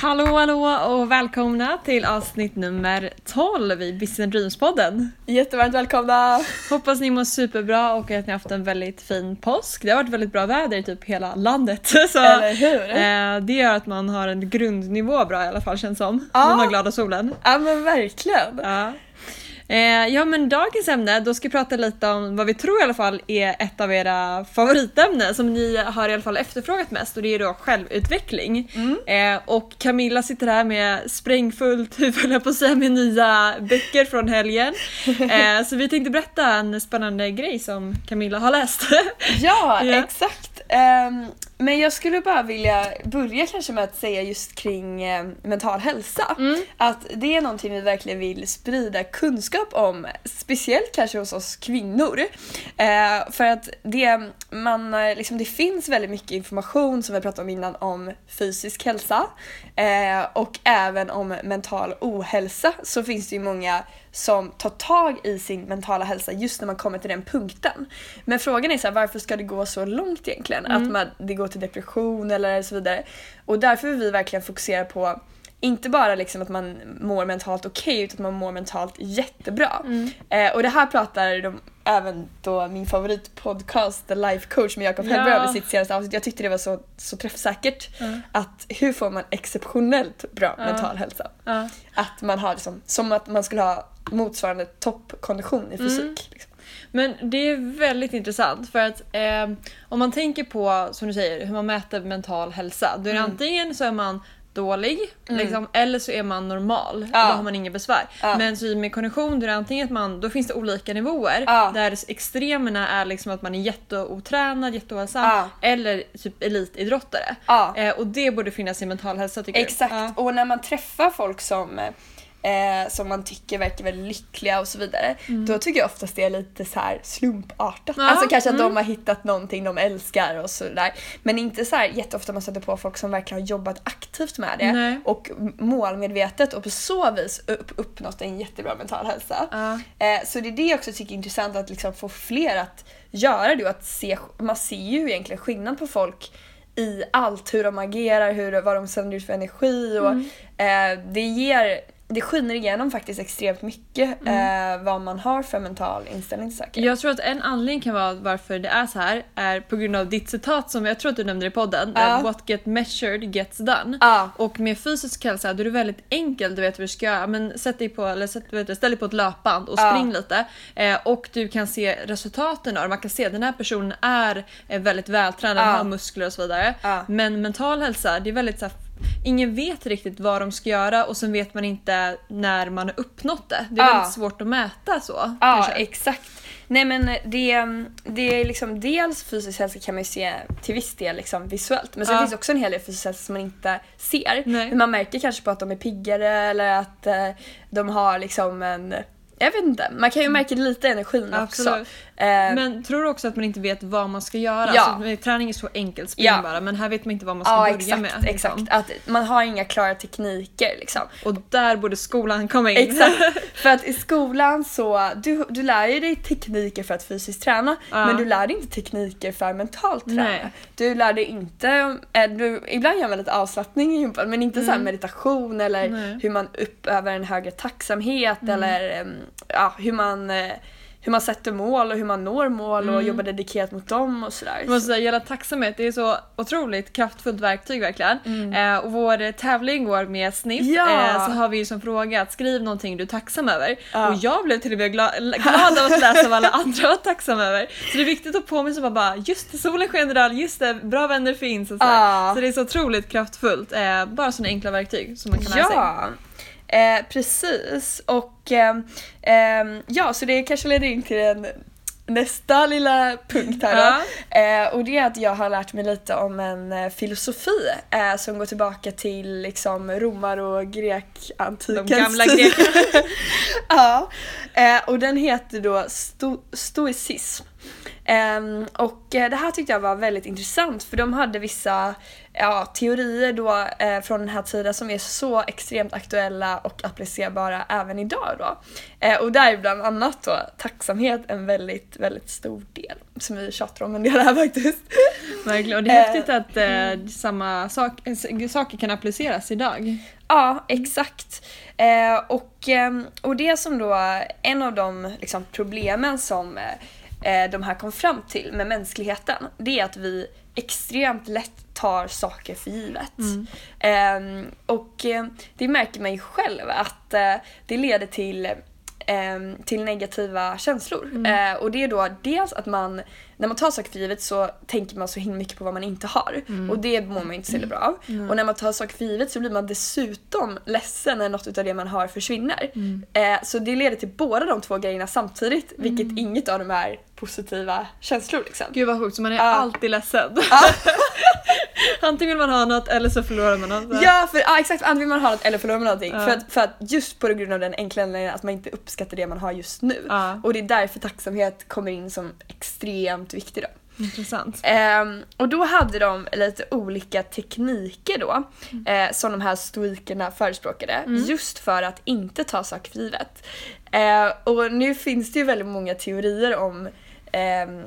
Hallå hallå och välkomna till avsnitt nummer 12 i Business Dreams-podden. Jättevarmt välkomna! Hoppas ni mår superbra och att ni har haft en väldigt fin påsk. Det har varit väldigt bra väder i typ hela landet. Så, Eller hur? eh, det gör att man har en grundnivå bra i alla fall känns som. Ja. Man har glada solen. Ja men verkligen! Ja. Eh, ja men dagens ämne, då ska vi prata lite om vad vi tror i alla fall är ett av era favoritämnen som ni har i alla fall efterfrågat mest och det är då självutveckling. Eh, och Camilla sitter här med sprängfullt huvud på att säga med nya böcker från helgen. Eh, så vi tänkte berätta en spännande grej som Camilla har läst. Ja, Ja. exakt. Ehm, men jag skulle bara vilja börja kanske med att säga just kring eh, mental hälsa. Mm. Att det är någonting vi verkligen vill sprida kunskap om, speciellt kanske hos oss kvinnor. Eh, för att det, man, eh, liksom, det finns väldigt mycket information som vi pratade om innan om fysisk hälsa eh, och även om mental ohälsa så finns det ju många som tar tag i sin mentala hälsa just när man kommer till den punkten. Men frågan är så här, varför ska det gå så långt egentligen? Att man, det går till depression eller så vidare. Och därför vill vi verkligen fokusera på inte bara liksom att man mår mentalt okej utan att man mår mentalt jättebra. Eh, och det här pratar de, även då min favoritpodcast The Life Coach med Jakob Ja. Hellberg om i sitt senaste avsnitt. Jag tyckte det var så, så träffsäkert. Att hur får man exceptionellt bra Ja. mental hälsa? Ja. Att man har liksom, som att man skulle ha motsvarande toppkondition i fysik. Liksom. Men det är väldigt intressant för att eh, om man tänker på, som du säger, hur man mäter mental hälsa. Då är det Mm. antingen så är man dålig liksom, eller så är man normal. Ja. Då har man inga besvär. Ja. Men så med kondition då är det antingen att man, då finns det olika nivåer. Ja. Där extremerna är liksom att man är jätteotränad, jätteohälsam Ja. eller typ elitidrottare. Eh, och det borde finnas i mental hälsa tycker Exakt, du? Ja. och när man träffar folk som, eh, som man tycker verkar väldigt lyckliga och så vidare, då tycker jag oftast det är lite så här slumpartat. Ja, Alltså kanske att mm. de har hittat någonting de älskar och sådär. Men inte så här jätteofta man stöter på folk som verkligen har jobbat aktivt med det Nej. och målmedvetet och på så vis upp, uppnått en jättebra mental hälsa. Ja. Eh, så det är det jag också tycker är intressant att liksom få fler att göra det och att se, man ser ju egentligen skillnad på folk i allt, hur de agerar, hur, vad de sänder ut för energi och eh, det ger det skiner igenom faktiskt extremt mycket eh, vad man har för mental inställning till saker. Jag tror att en anledning kan vara varför det är så här är på grund av ditt citat som jag tror att du nämnde i podden. Där What get measured gets done. Ja. Och med fysisk hälsa då är det väldigt enkelt, du vet vad du ska göra. Men sätt dig på, eller sätt, vet du, ställ dig på ett löpband och spring lite. Eh, och du kan se resultaten av det. Man kan se att den här personen är eh, väldigt vältränad, Ja. har muskler och så vidare. Men mental hälsa, det är väldigt så här, Ingen vet riktigt vad de ska göra och sen vet man inte när man har uppnått det. Det är Ja. väldigt svårt att mäta så. Ja, kanske. exakt. Nej men det, det är liksom dels fysisk hälsa kan man ju se till viss del liksom visuellt men sen Ja. finns också en hel del fysisk hälsa som man inte ser. Nej. Men man märker kanske på att de är piggare eller att eh, de har liksom en jag vet inte, man kan ju märka lite energin också. Absolut. Eh, Men tror du också att man inte vet vad man ska göra? Ja. Alltså, med träning är så enkelt, spring Ja. bara. Men här vet man inte vad man ska ja börja exakt, med. liksom. exakt. Att man har inga klara tekniker liksom. Och där borde skolan komma in. Exakt. För att i skolan så, du, du lär ju dig tekniker för att fysiskt träna Ja. men du lär dig inte tekniker för mentalt träna. Nej. Du lär dig inte, eh, du, ibland gör man lite avslappning i gympan men inte så här meditation eller Mm. Nej. Mm. hur man uppövar en högre tacksamhet eller em, ja, hur man eh, hur man sätter mål och hur man når mål och Mm. jobbar dedikerat mot dem och sådär. Jag måste säga, gälla tacksamhet, det är så otroligt kraftfullt verktyg verkligen. Eh, och vår tävling går med Sniff. Mm. Ja. Eh, så har vi ju som fråga att skriv någonting du är tacksam över. Ja. Och jag blev till och med glad, glad av att läsa vad alla andra var tacksamma över. Så det är viktigt att påminna sig bara, bara just det, solen skiner idag, just det, bra vänner finns och så, Ja. så det är så otroligt kraftfullt. Eh, bara sådana enkla verktyg som man kan lära sig. Ja, eh, precis. Och ehm, ehm, ja, så det kanske leder in till en nästa lilla punkt här då. Eh, och det är att jag har lärt mig lite om en eh, filosofi eh, som går tillbaka till liksom romar och grekantikens De gamla grekerna. ja, eh, och den heter då sto- stoicism. Ehm, och eh, det här tyckte jag var väldigt intressant för de hade vissa ja, teorier då eh, från den här tiden som är så extremt aktuella och applicerbara även idag då. Eh, och där är bland annat då tacksamhet en väldigt, väldigt stor del som vi tjatar om en del här faktiskt. Verkligen, och det är Eh, häftigt att eh, samma sak, eh, saker kan appliceras idag. Ja, exakt. Eh, och, ehm, och det som då, en av de liksom, problemen som eh, de här kom fram till med mänskligheten, det är att vi extremt lätt tar saker för givet. Ehm, och eh, det märker man ju själv att eh, det leder till ehm, till negativa känslor. Eh, och det är då dels att man, när man tar saker för givet så tänker man så himla mycket på vad man inte har. Och det mår man inte så bra av. Och när man tar saker för givet så blir man dessutom ledsen när något av det man har försvinner. Eh, så det leder till båda de två grejerna samtidigt, vilket inget av dem är positiva känslor liksom. Gud vad sjukt, så man är Ja. alltid ledsen. Antingen vill man ha något eller så förlorar man något. Ja, för, ja exakt, antingen vill man ha något eller förlorar man någonting. Ja. För, att, för att just på grund av den enkla anledningen att man inte uppskattar det man har just nu. Ja. Och det är därför tacksamhet kommer in som extremt viktig då. Intressant. Ehm, och då hade de lite olika tekniker då eh, som de här stoikerna förespråkade just för att inte ta saker för givet. Eh, och nu finns det ju väldigt många teorier om ehm,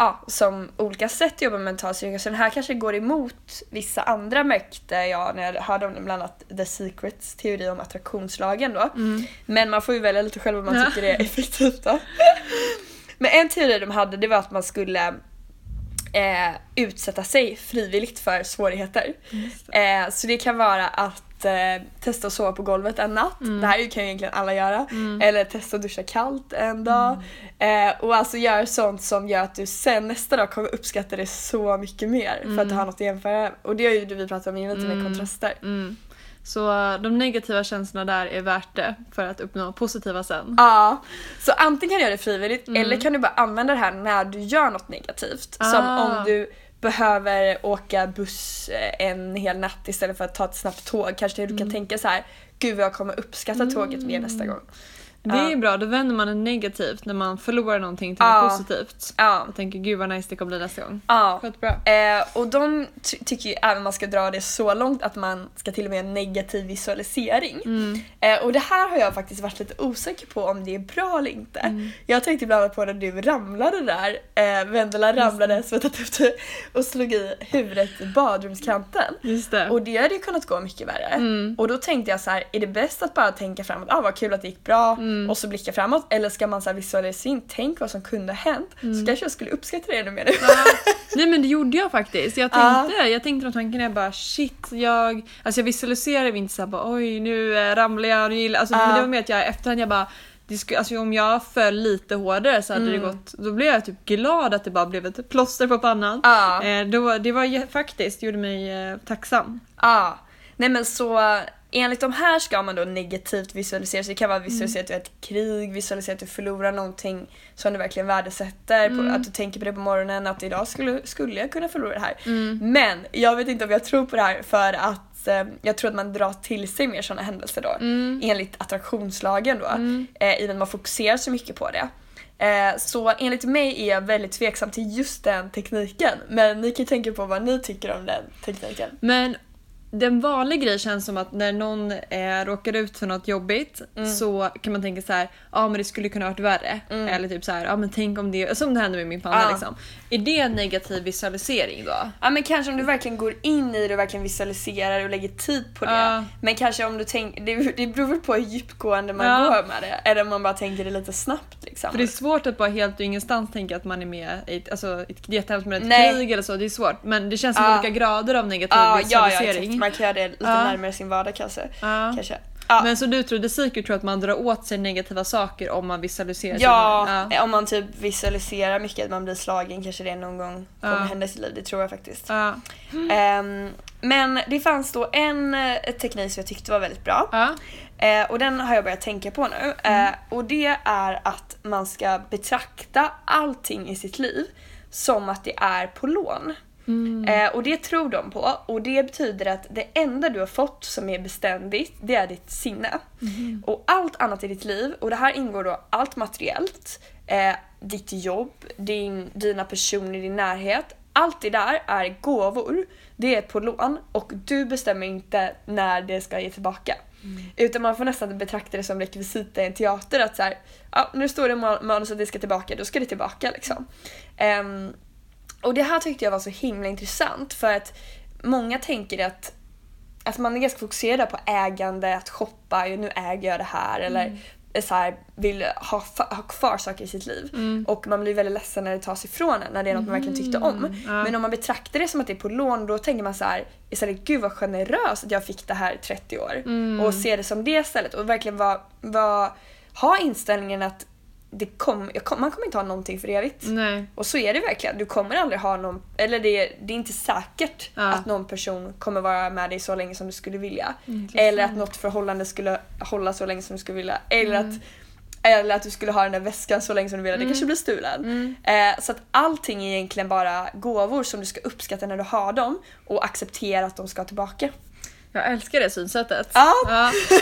ja, som olika sätt att jobba med mental styrka så den här kanske går emot vissa andra märkte jag när jag hörde om den, bland annat The Secrets teori om attraktionslagen då. Men man får ju välja lite själv om man Ja. tycker det är effektivt då. Men en teori de hade det var att man skulle eh, utsätta sig frivilligt för svårigheter. Eh, så det kan vara att eh, testa att sova på golvet en natt. Det här kan ju egentligen alla göra. Eller testa att duscha kallt en dag. Eh, och alltså göra sånt som gör att du sen nästa dag kommer uppskatta det så mycket mer. För att du har något att jämföra. Och det har ju vi pratat om innan, lite med kontraster. Mm. Så de negativa känslorna där är värt det för att uppnå positiva sen. Ja, så antingen kan du göra det frivilligt eller kan du bara använda det här när du gör något negativt. Som Ah. om du behöver åka buss eh, en hel natt istället för att ta ett snabbt tåg. Kanske du kan tänka så här: gud vad jag kommer uppskatta tåget mer nästa gång. Det är Ja. bra, då vänder man det negativt när man förlorar någonting till något positivt. Ja. Och tänker gud vad nice det kommer bli nästa gång. Ja. Skitbra. Eh, och de ty- tycker ju även man ska dra det så långt att man ska till och med en negativ visualisering. Eh, och det här har jag faktiskt varit lite osäker på om det är bra eller inte. Jag tänkte bland annat på när du ramlade där, eh, Vendela ramlade, svettat upp och slog i huvudet i badrumskanten. Just det. Och det hade ju kunnat gå mycket värre. Mm. Och då tänkte jag så här: är det bäst att bara tänka framåt, ah vad kul att det gick bra Mm. och så blicka framåt? Eller ska man så visualisera in, tänk vad som kunde ha hänt? Mm. Så kanske jag skulle uppskatta det ännu mer nu. Nej men det gjorde jag faktiskt. Jag tänkte, jag tänkte de tankarna jag bara shit, jag... Alltså jag visualiserade inte såhär bara oj nu eh, ramlar jag, nu gillar... Alltså, Ja. Men det var mer att jag efterhand jag bara alltså om jag föll lite hårdare så hade Mm. det gått, då blev jag typ glad att det bara blev ett plåster på pannan. Ja. Eh, då, det var faktiskt, gjorde mig eh, tacksam. Ja, nej men så enligt de här ska man då negativt visualisera, så det kan vara visualisera att du är ett krig, visualisera att du förlorar någonting som du verkligen värdesätter, på, att du tänker på det på morgonen, att idag skulle, skulle jag kunna förlora det här. Men jag vet inte om jag tror på det här för att eh, jag tror att man drar till sig mer sådana händelser då. Enligt attraktionslagen då. Eh, I och med att man fokuserar så mycket på det. Eh, så enligt mig är jag väldigt tveksam till just den tekniken. Men ni kan ju tänka på vad ni tycker om den tekniken. Men den vanliga grejen känns som att när någon eh, råkar ut för något jobbigt så kan man tänka så här, ja men det skulle kunna varit värre. Eller typ så här, ja men tänk om det, som det hände med min panna Ja. liksom. Är det en negativ visualisering då? Ja men kanske om du verkligen går in i det och verkligen visualiserar och lägger tid på det. Men kanske om du tänker, det, det beror väl på hur djupgående man går med det. Eller om man bara tänker det lite snabbt liksom. För det är svårt att bara helt ur ingenstans tänka att man är med i ett, alltså, ett jättehemskt med ett Nej. krig eller så, det är svårt. Men det känns som olika grader av negativ visualisering. Exakt. Man kan göra det lite Ja. närmare sin vardag kanske. Ja. kanske. Ja. Men så du tror, The Secret tror att man drar åt sig negativa saker om man visualiserar Ja, ja. om man typ visualiserar mycket att man blir slagen kanske det någon gång kommer Ja. hända i sitt liv. Det tror jag faktiskt. Ja. Ehm, men det fanns då en eh, teknik som jag tyckte var väldigt bra. Ja. Eh, och den har jag börjat tänka på nu. Mm. Eh, och det är att man ska betrakta allting i sitt liv som att det är på lån. Eh, och det tror de på och det betyder att det enda du har fått som är beständigt det är ditt sinne. Och allt annat i ditt liv, och det här ingår då allt materiellt, eh, ditt jobb, din, dina personer i din närhet, allt det där är gåvor. Det är på lån och du bestämmer inte när det ska ge tillbaka. Utan man får nästan betrakta det som rekvisita i en teater att så här, ja, nu står det i ma- manus att det ska tillbaka, då ska det tillbaka liksom. Ehm, och det här tyckte jag var så himla intressant för att många tänker att, att man är ganska fokuserad på ägande, att shoppa, nu äger jag det här eller så här, vill ha, ha kvar saker i sitt liv. Och man blir väldigt ledsen när det tas ifrån en, när det är något man verkligen tyckte om. ja. Men om man betraktar det som att det är på lån då tänker man så här istället gud vad generöst att jag fick det här i 30 år. Och ser det som det istället och verkligen var, var, ha inställningen att det kom, kom, man kommer inte ha någonting för evigt. Nej. Och så är det verkligen. Du kommer aldrig ha någon, eller det, det är inte säkert Ja. att någon person kommer vara med dig så länge som du skulle vilja. Intressant. Eller att något förhållande skulle hålla så länge som du skulle vilja. Eller, Mm. att, eller att du skulle ha den där väskan så länge som du vill. Det kanske blir stulen. Mm. Eh, så att allting är egentligen bara gåvor som du ska uppskatta när du har dem och acceptera att de ska tillbaka. Jag älskar det synsättet. Ja.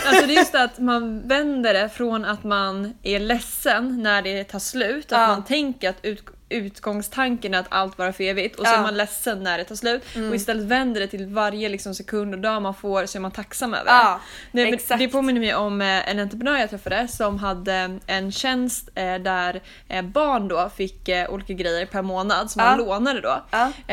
Alltså det är just att man vänder det från att man är ledsen när det tar slut, att Ja. man tänker att ut, utgångstanken att allt bara för evigt och så Ja. är man ledsen när det tar slut och istället vänder det till varje liksom, sekund och dag man får så är man tacksam över. Ja, det, men det påminner mig om eh, en entreprenör jag träffade som hade en tjänst eh, där eh, barn då fick eh, olika grejer per månad som Ja. man lånade då.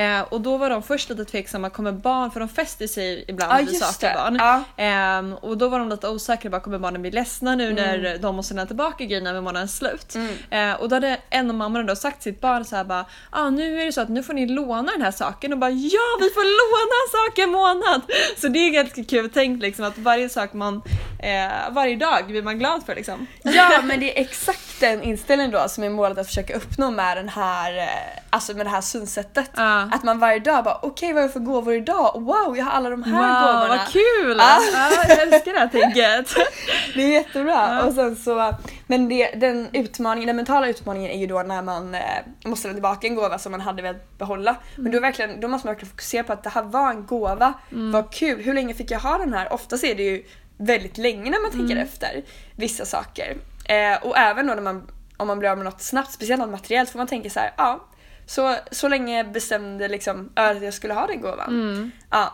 Eh, och då var de först lite tveksamma, kommer barn, för de fäster sig ibland Ja, vid saker barn. Ehm, och då var de lite osäkra, bara, kommer barnen bli ledsna nu Mm. när de måste lämna tillbaka grejerna med månaden är slut? Eh, och då hade en av mammorna då sagt sitt barn så här bara ah, nu är det så att nu får ni låna den här saken och bara ja vi får låna saker en månad! Så det är ganska kul tänkt liksom att varje sak man, eh, varje dag blir man glad för liksom. Ja men det är exakt den inställningen då som är målet att försöka uppnå med, den här, eh, alltså med det här synsättet. Ja. Att man varje dag bara okej vad har jag för gåvor idag? Wow jag har alla de här Wow gåvorna. vad kul! Ja. Ja, jag älskar det här tänket. Det är jättebra. Och sen så, men det, den utmaningen, den mentala utmaningen är ju då när man eh, måste lämna tillbaka en gåva som man hade velat behålla. Men då, verkligen, då måste man verkligen fokusera på att det här var en gåva, vad kul, hur länge fick jag ha den här? Oftast är det ju väldigt länge när man tänker efter vissa saker. Eh, och även då när man, om man blir av med något snabbt, speciellt något materiellt, får man tänka så här, ja, så, så länge bestämde liksom att jag skulle ha den gåvan. Ja.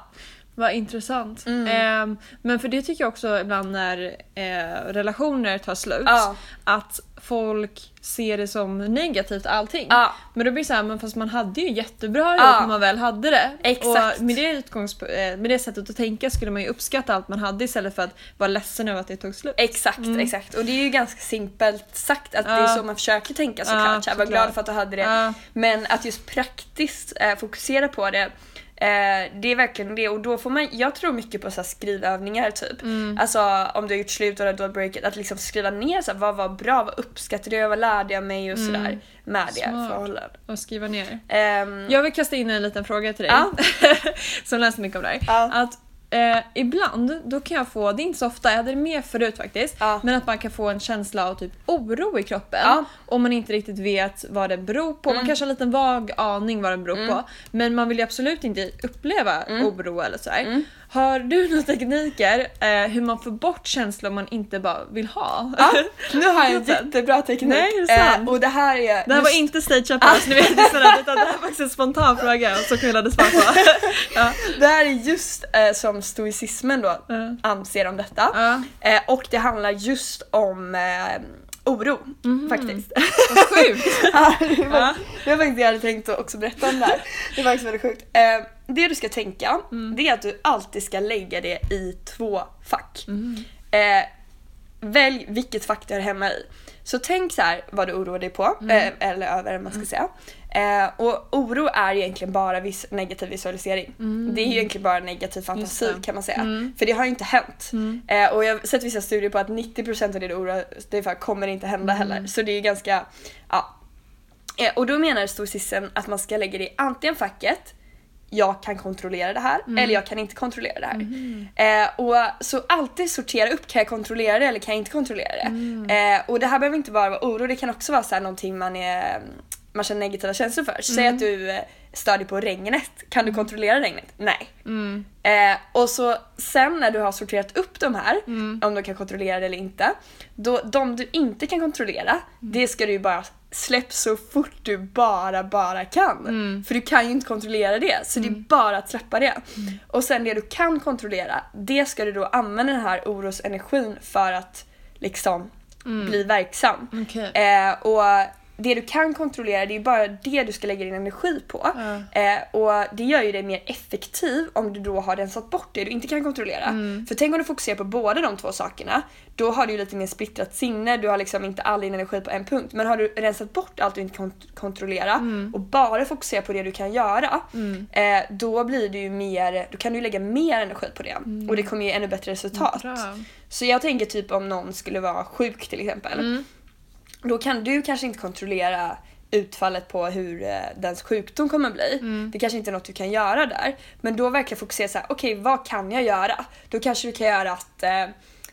Vad intressant. Mm. Ehm, men för det tycker jag också ibland när eh, relationer tar slut, Ja. att folk ser det som negativt allting. Ja. Men då blir det så här, men fast man hade ju jättebra ihop Ja. när man väl hade det. Exakt. Och med det, eh, med det sättet att tänka skulle man ju uppskatta allt man hade istället för att vara ledsen över att det tog slut. Exakt, exakt. Och det är ju ganska simpelt sagt att det är Mm. Så man försöker tänka Ja, såklart. Ja, var glad såklart. för att du hade det. Men att just praktiskt eh, fokusera på det Eh, det är verkligen det och då får man, jag tror mycket på så skrivövningar typ. Mm. Alltså om du har gjort slut och du har breakat, att liksom skriva ner så här, vad var bra, vad uppskattade jag, vad lärde jag mig och sådär med det Mm. Förhållandet. Och skriva ner. Ehm, Jag vill kasta in en liten fråga till dig. Ja. som läser mycket om det här. Ja. Att eh, ibland, då kan jag få, det är inte så ofta, jag hade det mer förut faktiskt, Ja. men att man kan få en känsla av typ oro i kroppen. Ja. Om man inte riktigt vet vad det beror på. Man kanske har en liten vag aning vad det beror på. Men man vill ju absolut inte uppleva oro eller sådär. Har du några tekniker eh, hur man får bort känslor man inte bara vill ha? ja, nu har jag en jättebra teknik. Nej, det? Eh, och det här är... Det här var inte stageat paus, ni vet utan det här var faktiskt en spontan fråga som Camilla hade svar på. ja. Det här är just eh, som stoicismen då Ja. anser om detta. Ja. Eh, och det handlar just om eh, oro faktiskt. Vad sjukt! Ja, det, var, Ja. var faktiskt jag hade tänkt att också berätta om det här. Det är faktiskt väldigt sjukt. Eh, det du ska tänka det är att du alltid ska lägga det i två fack. Eh, välj vilket fack du hör hemma i. Så tänk så här vad du oroar dig på, eh, eller över man ska säga. Eh, och oro är egentligen bara vis- negativ visualisering. Det är ju egentligen bara negativ fantasi kan man säga. För det har ju inte hänt. Eh, och jag har sett vissa studier på att 90% av det du oroar dig för kommer inte hända heller. Så det är ju ganska, ja. Eh, och då menar stoicisten att man ska lägga det i antingen facket jag kan kontrollera det här eller jag kan inte kontrollera det här. Eh, och Så alltid sortera upp, kan jag kontrollera det eller kan jag inte kontrollera det? Eh, och det här behöver inte bara vara oro, det kan också vara så här någonting man, är, man känner negativa känslor för. Säg att du stör dig på regnet. Kan du kontrollera regnet? Nej. Mm. Eh, och så sen när du har sorterat upp de här, Mm. om du kan kontrollera det eller inte, då de du inte kan kontrollera, Mm. det ska du ju bara släpp så fort du bara, bara kan. Mm. För du kan ju inte kontrollera det, så det är bara att släppa det. Mm. Och sen det du kan kontrollera, det ska du då använda den här orosenergin för att liksom bli verksam. Mm. Okej. Eh, och det du kan kontrollera det är ju bara det du ska lägga din energi på. Ja. Eh, och det gör ju dig mer effektiv om du då har rensat bort det du inte kan kontrollera. Mm. För tänk om du fokuserar på båda de två sakerna. Då har du ju lite mer splittrat sinne, du har liksom inte all din energi på en punkt. Men har du rensat bort allt du inte kan kontrollera och bara fokuserar på det du kan göra. Mm. Eh, då blir det ju mer, då kan du lägga mer energi på det. Och det kommer ge ännu bättre resultat. Bra. Så jag tänker typ om någon skulle vara sjuk till exempel. Då kan du kanske inte kontrollera utfallet på hur eh, dens sjukdom kommer bli. Mm. Det kanske inte är något du kan göra där. Men då verkligen fokusera så här: okej vad kan jag göra? Då kanske du kan göra att eh,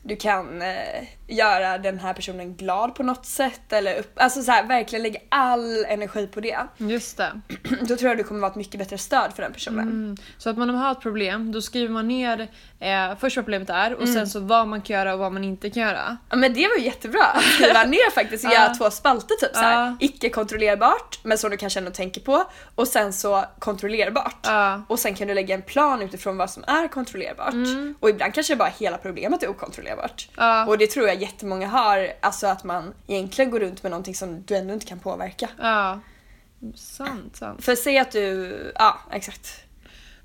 du kan eh, göra den här personen glad på något sätt. Eller upp, alltså så här, verkligen lägga all energi på det. Just det. Då tror jag du kommer vara ett mycket bättre stöd för den personen. Mm. Så att man har ett problem, då skriver man ner eh, först vad problemet är och Mm. sen så vad man kan göra och vad man inte kan göra. Ja, men det var ju jättebra att skriva ner faktiskt och göra två spalter typ så här. Icke kontrollerbart men som du kanske ändå tänker på och sen så kontrollerbart. Och sen kan du lägga en plan utifrån vad som är kontrollerbart. Och ibland kanske bara hela problemet är okontrollerbart. Och det tror jag jättemånga har, alltså att man egentligen går runt med någonting som du ändå inte kan påverka. Ja. Sant, sant. För säg att du, ja exakt.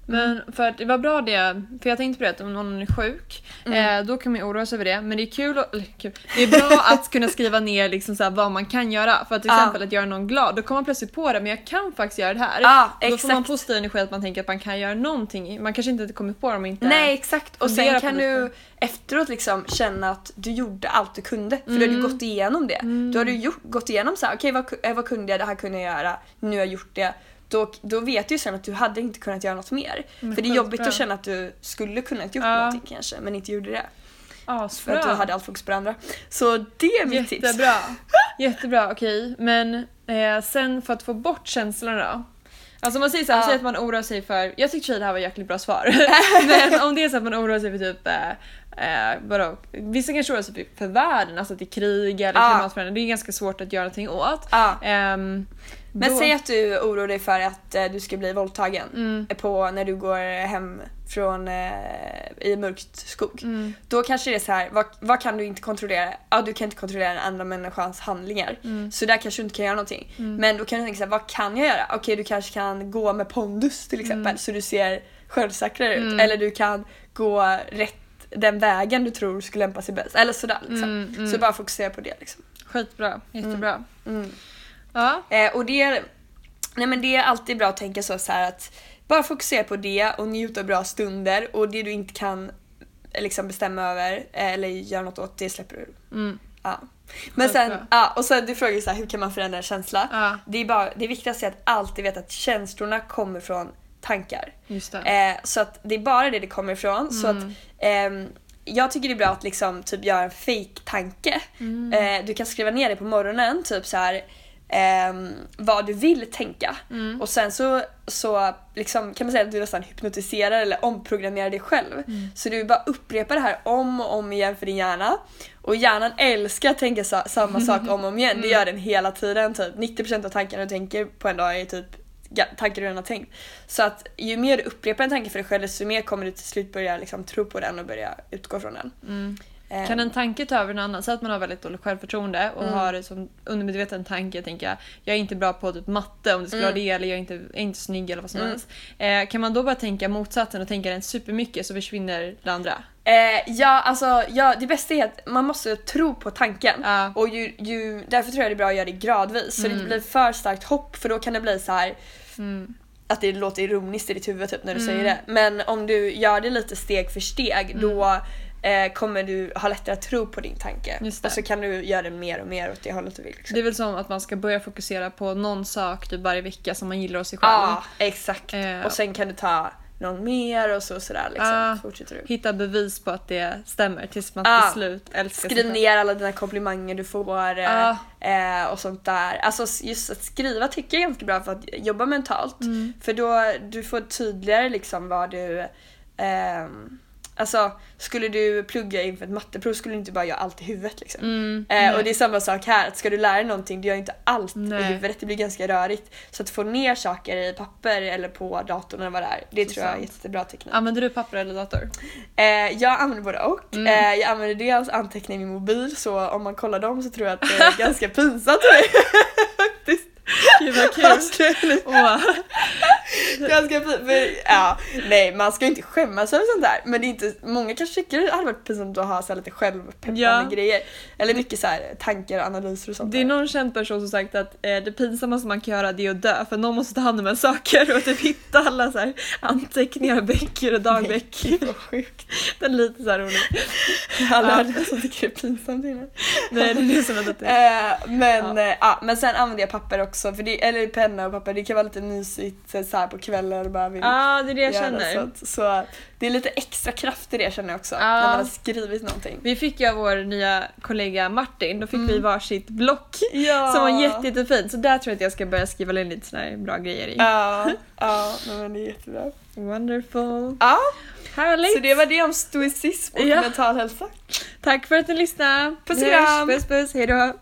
Men för att det var bra det, för jag tänkte på det att om någon är sjuk, Mm. eh, då kan man ju oroa sig över det. Men det är kul, och, kul. Det är bra att kunna skriva ner liksom så vad man kan göra. För att till Ja. exempel att göra någon glad, då kommer man plötsligt på det, men jag kan faktiskt göra det här. Ja, då får man exakt. positiv energi att man tänker att man kan göra någonting. Man kanske inte kommer på det om man inte... Nej exakt och sen kan du efteråt liksom känna att du gjorde allt du kunde för du hade ju Mm. gått igenom det. Då har du gjort, gått igenom så här, okej vad, ku- eh, vad kunde jag, det här kunde jag göra, nu har jag gjort det. Då, då vet du ju sen att du hade inte kunnat göra något mer. Men för det är jobbigt bra. att känna att du skulle kunnat gjort Ja. någonting kanske men inte gjorde det. För Asbra. att du hade allt fokus på det andra. Så det är mitt tips. Jättebra. Jättebra, okej. Men eh, sen för att få bort känslorna då? Alltså man säger så här, Ja. säg att man oroar sig för, jag tyckte det här var ett jäkligt bra svar. Men om det är så att man oroar sig för typ, eh, eh, vadå? Vissa kanske oroar sig för, för världen, alltså att det är krig eller Ja. klimatförändring. Det är ganska svårt att göra någonting åt. Ja. Ehm, Men då- säg att du oroar dig för att eh, du ska bli våldtagen Mm. på när du går hem från eh, i mörkt skog. Mm. Då kanske det är så här, vad, vad kan du inte kontrollera? Ja, du kan inte kontrollera en andra människans handlingar. Mm. Så där kanske du inte kan göra någonting. Men då kan du tänka så här, vad kan jag göra? Okej, du kanske kan gå med pondus till exempel Mm. så du ser självsäkrare ut. Eller du kan gå rätt den vägen du tror skulle lämpa sig bäst. Eller sådär liksom. Mm, mm. Så bara fokusera på det liksom. Skitbra, jättebra. Mm. Ja. Eh, och det, nej men det är alltid bra att tänka så, så att bara fokusera på det och njuta av bra stunder och det du inte kan eh, liksom bestämma över eh, eller göra något åt, det släpper du. Mm. Ja. Men sen, ja, och sen du frågar så här, hur kan man förändra en känsla? ja, Det, är bara, det viktigaste är att alltid veta att känslorna kommer från tankar. Eh, så att det är bara det det kommer ifrån. Så att, Mm. ehm, jag tycker det är bra att liksom typ göra en fake-tanke. Mm. Eh, du kan skriva ner det på morgonen, typ så här ehm, vad du vill tänka. Mm. Och sen så, så liksom, kan man säga att du nästan hypnotiserar eller omprogrammerar dig själv. Mm. Så du bara upprepar det här om och om igen för din hjärna. Och hjärnan älskar att tänka sa- samma sak om och om igen. Mm. Det gör den hela tiden. Typ 90% av tankarna du tänker på en dag är typ tankar du redan har tänkt. Så att ju mer du upprepar en tanke för dig själv desto mer kommer du till slut börja liksom, tro på den och börja utgå från den. Mm. Eh, Kan en tanke ta över en annan? Så att man har väldigt dåligt självförtroende och Mm. har som undermedveten tanke, tänker jag, jag är inte bra på typ matte om det skulle Mm. vara det eller jag är inte, är inte snygg eller vad som Mm. helst. Eh, kan man då bara tänka motsatsen och tänka den supermycket så försvinner det andra? Eh, ja, alltså ja, det bästa är att man måste tro på tanken. Ja. Och ju, ju, därför tror jag det är bra att göra det gradvis så det inte Mm. blir för starkt hopp för då kan det bli så här Mm. att det låter ironiskt i ditt huvud typ när du Mm. säger det. Men om du gör det lite steg för steg då eh, kommer du ha lättare att tro på din tanke. Det. Och så kan du göra den mer och mer åt det hållet du vill. Liksom. Det är väl som att man ska börja fokusera på någon sak typ varje vecka som man gillar hos sig själv. Ja, exakt. Eh. Och sen kan du ta någon mer och så sådär liksom. Ah. Fortsätter du. Hitta bevis på att det stämmer tills man Ah. till slut älskar Skriv ner alla dina komplimanger du får eh, Ah. eh, och sånt där. Alltså just att skriva tycker jag är ganska bra för att jobba mentalt. Mm. För då du får tydligare liksom vad du ehm, Alltså skulle du plugga inför ett matteprov skulle du inte bara göra allt i huvudet liksom. Mm, Eh, och det är samma sak här, att ska du lära dig någonting, du gör inte allt i Nej. huvudet, det blir ganska rörigt. Så att få ner saker i papper eller på datorn eller vad det är, det Så tror jag är sant. jättebra teknik. Använder du papper eller dator? Eh, jag använder både och. Mm. Eh, jag använder dels anteckningar i min mobil så om man kollar dem så tror jag att det är ganska pinsamt för mig. Gud vad kul! Fint. För, ja, nej, man ska ju inte skämmas över sånt där. Men det är inte, många kanske tycker det hade varit pinsamt att ha så lite självpeppande Ja. grejer. Eller mycket så här tankar och analyser och sånt Det är någon känd person som sagt att eh, det pinsammaste man kan göra det är att dö för någon måste ta hand om en saker och typ hitta alla så här anteckningar, böcker och dagböcker. Vad sjukt. Det är lite så här roligt. Alla Ja. hade som tycker det är pinsamt innan. Nej, det är det som är lite... Eh, men, Ja. ja. ja, men sen använder jag papper också, för det, eller penna och papper. Det kan vara lite mysigt så här på kvällar och bara vill Ja, det är det jag göra känner. Så, att, så det är lite extra kraft i det känner jag också. Ja. När man har skrivit någonting. Vi fick ju av vår nya kollega Martin, då fick Mm. vi varsitt block Ja. som var jätte, jättefint. Så där tror jag att jag ska börja skriva in lite såna här bra grejer i. Ja, ja men det är jättebra. Wonderful. Ja, Härligt! så det var det om stoicism och Ja. mental hälsa. Tack för att du lyssnade. Puss och kram. Puss puss, hejdå!